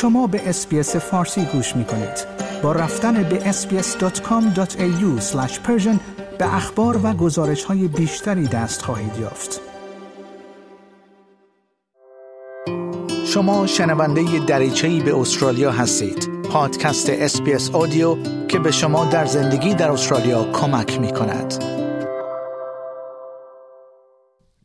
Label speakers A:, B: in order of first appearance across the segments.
A: شما به SBS فارسی گوش می کنید. با رفتن به sbs.com.au به اخبار و گزارش های بیشتری دست خواهید یافت. شما شنونده دریچه‌ای به استرالیا هستید. پادکست SBS Audio که به شما در زندگی در استرالیا کمک می کند.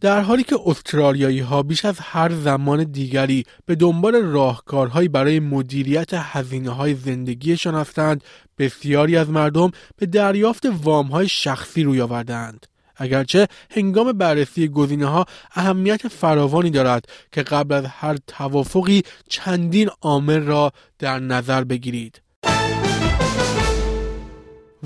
B: در حالی که استرالیایی ها بیش از هر زمان دیگری به دنبال راهکارهایی برای مدیریت هزینه های زندگیشان هستند بسیاری از مردم به دریافت وام های شخصی روی آوردند اگرچه هنگام بررسی گزینه ها اهمیت فراوانی دارد که قبل از هر توافقی چندین عامل را در نظر بگیرید.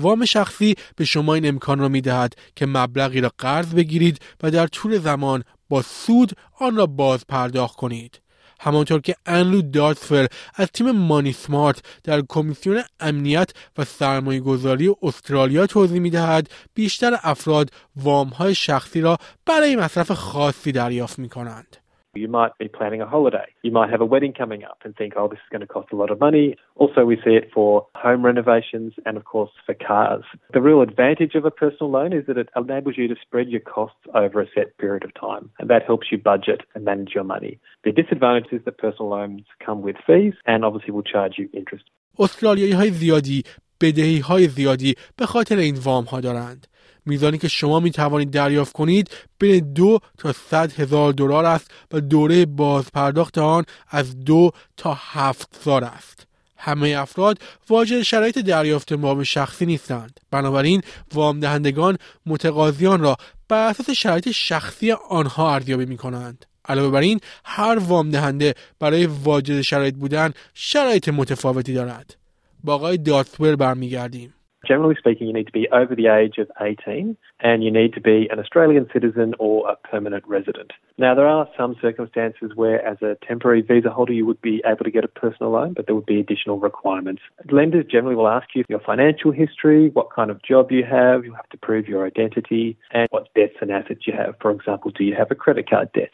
B: وام شخصی به شما این امکان را می دهد که مبلغی را قرض بگیرید و در طول زمان با سود آن را باز پرداخت کنید. همانطور که انلو دارتفر از تیم مانی سمارت در کمیسیون امنیت و سرمایه گذاری استرالیا توضیح می دهد بیشتر افراد وام های شخصی را برای مصرف خاصی دریافت می کنند.
C: You might be planning a holiday. You might have a wedding coming up and think, oh, this is going to cost a lot of money. Also, we see it for home renovations and, of course, for cars. The real advantage of a personal loan is that it enables you to spread your costs over a set period of time, and that helps you budget and manage your money. The disadvantage is that personal loans come with fees and obviously will charge you interest.
B: استرالیایی های زیادی بدهی های زیادی به خاطر این وام ها دارند. میزانی که شما می توانید دریافت کنید بین دو تا صد هزار دلار است و دوره بازپرداخت آن از دو تا هفت سال است. همه افراد واجد شرایط دریافت وام شخصی نیستند. بنابراین وام دهندگان متقاضیان را بر اساس شرایط شخصی آنها ارزیابی می کنند علاوه بر این هر وام دهنده برای واجد شرایط بودن شرایط متفاوتی دارد. با آقای داتور برمیگردیم.
C: Generally speaking, you need to be over the age of 18 and you need to be an Australian citizen or a permanent resident. Now, there are some circumstances where, as a temporary visa holder, you would be able to get a personal loan, but there would be additional requirements. Lenders generally will ask you your financial history, what kind of job you have, you have to prove your identity, and what debts and assets you have. For example, do you have a credit card debt?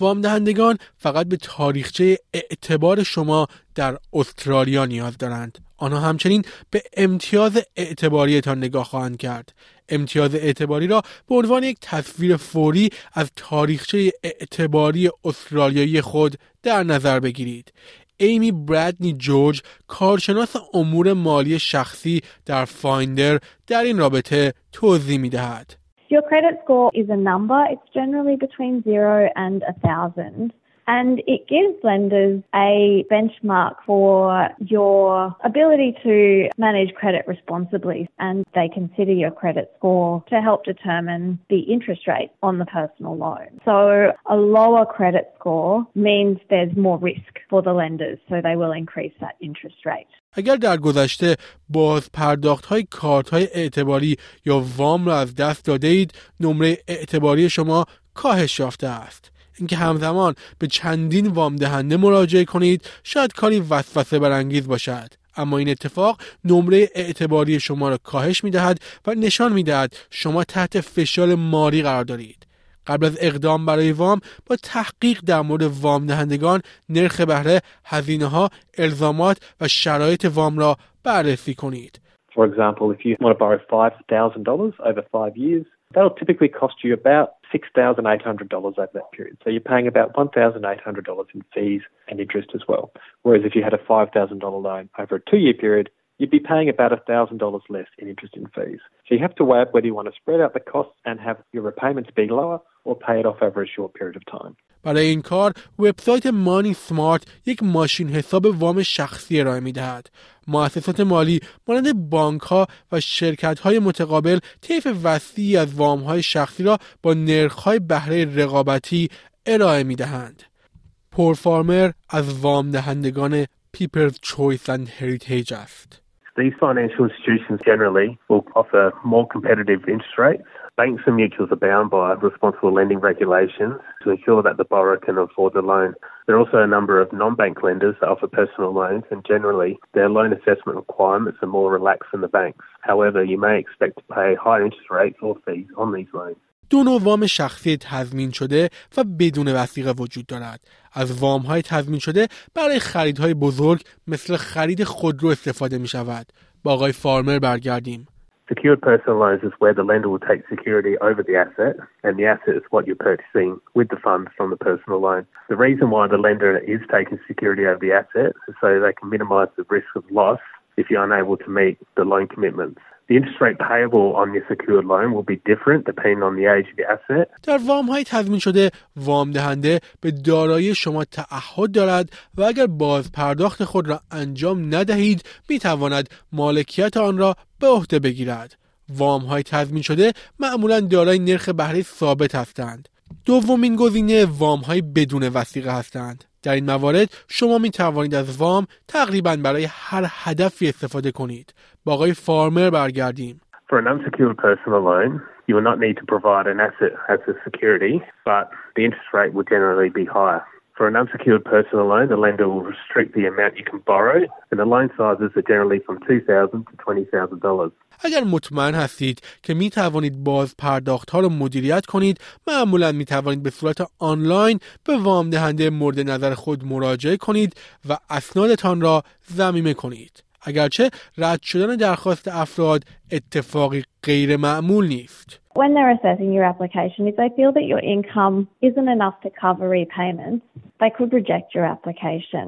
B: وام دهندگان فقط به تاریخچه اعتبار شما در استرالیا نیاز دارند. آنها همچنین به امتیاز اعتباریتان نگاه خواهند کرد. امتیاز اعتباری را به عنوان یک تصویر فوری از تاریخچه اعتباری استرالیایی خود در نظر بگیرید. ایمی برادنی جورج کارشناس امور مالی شخصی در فایندر در این رابطه توضیح می دهد.
D: Your credit score is a number. It's generally between zero and a thousand. And it gives lenders a benchmark for your ability to manage credit responsibly. And they consider your credit score to help determine the interest rate on the personal loan. So a lower credit score means there's more risk for the lenders. So they will increase that interest rate.
B: اگر در گذشته باز پرداخت های کارت های اعتباری یا وام را از دست داده اید نمره اعتباری شما کاهش یافته است اینکه همزمان به چندین وام دهنده مراجعه کنید شاید کاری وسوسه برانگیز باشد. اما این اتفاق نمره اعتباری شما را کاهش می دهد و نشان می دهد شما تحت فشار ماری قرار دارید. قبل از اقدام برای وام با تحقیق در مورد وام دهندگان نرخ بهره هزینه ها الزامات و شرایط وام را بررسی کنید.
C: For example, if you want to borrow $5,000 over five years, that'll typically cost you about $6,800 over that period. So you're paying about $1,800 in fees and interest as well. Whereas if you had a $5,000 loan over a two year period, you'd be paying about $1,000 less in interest and fees. So you have to weigh up whether you want to spread out the costs and have your repayments be lower or pay it off over a short period of time.
B: برای این کار وبسایت مانی سمارت یک ماشین حساب وام شخصی ارائه می دهد. مؤسسات مالی مانند بانک ها و شرکت های متقابل طیف وسیعی از وام های شخصی را با نرخ های بهره رقابتی ارائه می دهند. پورفارمر از وام دهندگان پیپرز چویس اند هریتیج است.
E: These financial institutions generally will offer more competitive interest rates. Banks and mutuals are bound by responsible lending regulations to ensure that the borrower can afford the loan. There are also a number of non-bank lenders that offer personal loans and generally their loan assessment requirements are more relaxed than the banks. However, you may expect to pay higher interest rates or fees on these loans.
B: دو نوع وام شخصی تضمین شده و بدون وسیقه وجود دارد. از وام های تضمین شده برای خریدهای بزرگ مثل خرید خودرو استفاده می شود. با آقای فارمر برگردیم.
E: Secured personal loans is where the lender will take security over the asset, and the asset is what you're purchasing with the funds from the personal loan. The reason why the lender is taking security over the asset is so they can minimise the risk of loss if you're unable to meet the loan commitments.
B: در وام های تضمین شده وام دهنده به دارایی شما تعهد دارد و اگر باز پرداخت خود را انجام ندهید می تواند مالکیت آن را به عهده بگیرد. وام های تضمین شده معمولا دارای نرخ بهره ثابت هستند. دومین گزینه وام های بدون وسیقه هستند. در این موارد شما می توانید از وام تقریبا برای هر هدفی استفاده کنید. با آقای فارمر برگردیم.
E: For an unsecured personal loan, you will not need to provide an asset as a security, but the interest rate will generally be higher. For an unsecured personal loan, the lender will restrict the amount you can borrow, and the loan sizes are generally from $2,000 to $20,000.
B: اگر مطمئن هستید که می توانید باز پرداخت ها را مدیریت کنید معمولا می توانید به صورت آنلاین به وام دهنده مورد نظر خود مراجعه کنید و اسنادتان را ضمیمه کنید اگرچه رد شدن درخواست افراد اتفاقی غیر معمول نیست
D: When they're assessing your application, if they feel that your income isn't enough to cover repayments, they could reject your application.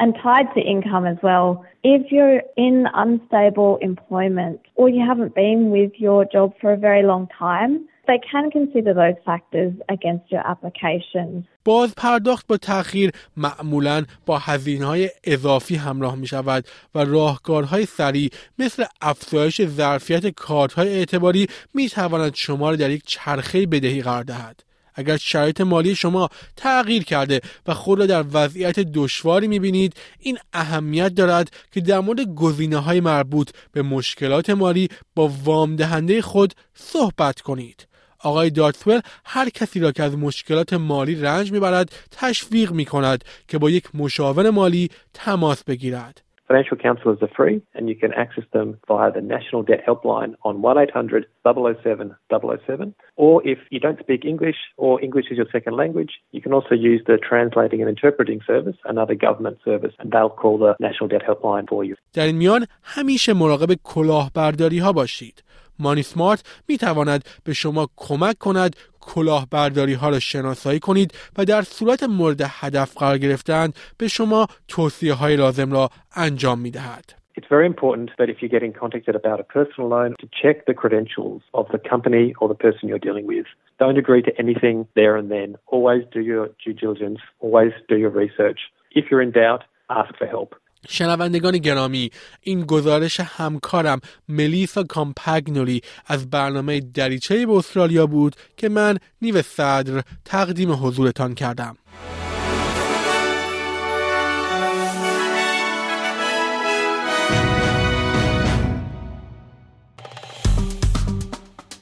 D: And tied to income as well, if you're in unstable employment or you haven't been with your job for a very long time, they can consider those factors against your application.
B: باز پرداخت با تأخیر معمولا با هزینه های اضافی همراه می شود و راهکارهای سریع مثل افزایش ظرفیت کارت های اعتباری می تواند شما را در یک چرخه بدهی قرار دهد. اگر شرایط مالی شما تغییر کرده و خود را در وضعیت دشواری می‌بینید این اهمیت دارد که در مورد گزینه های مربوط به مشکلات مالی با وام دهنده خود صحبت کنید آقای دارتول هر کسی را که از مشکلات مالی رنج می‌برد تشویق می کند که با یک مشاور مالی تماس بگیرد.
C: Financial counsellors are free and you can access them via the National Debt Helpline on 1-800 007 007 or if you don't speak English or English is your second language, you can also use the Translating and Interpreting Service, another government service, and they'll call the National Debt Helpline for you.
B: در این میان همیشه مراقب کلاهبرداری ها باشید. مانی سمارت می تواند به شما کمک کند کلاهبرداری ها را شناسایی کنید و در صورت مورد هدف قرار گرفتن به شما توصیه های لازم را انجام می دهد.
C: It's very important that if you're getting contacted about a personal loan to check the credentials of the company or the person you're dealing with. Don't agree to anything there and then. Always do your due diligence. Always do your research. If you're in doubt, ask for help.
B: شنوندگان گرامی این گزارش همکارم ملیسا کامپگنولی از برنامه دریچه به استرالیا بود که من نیو صدر تقدیم حضورتان کردم.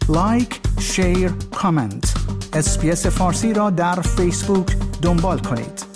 A: لایک، شیر، کامنت اسپیس فارسی را در فیسبوک دنبال کنید.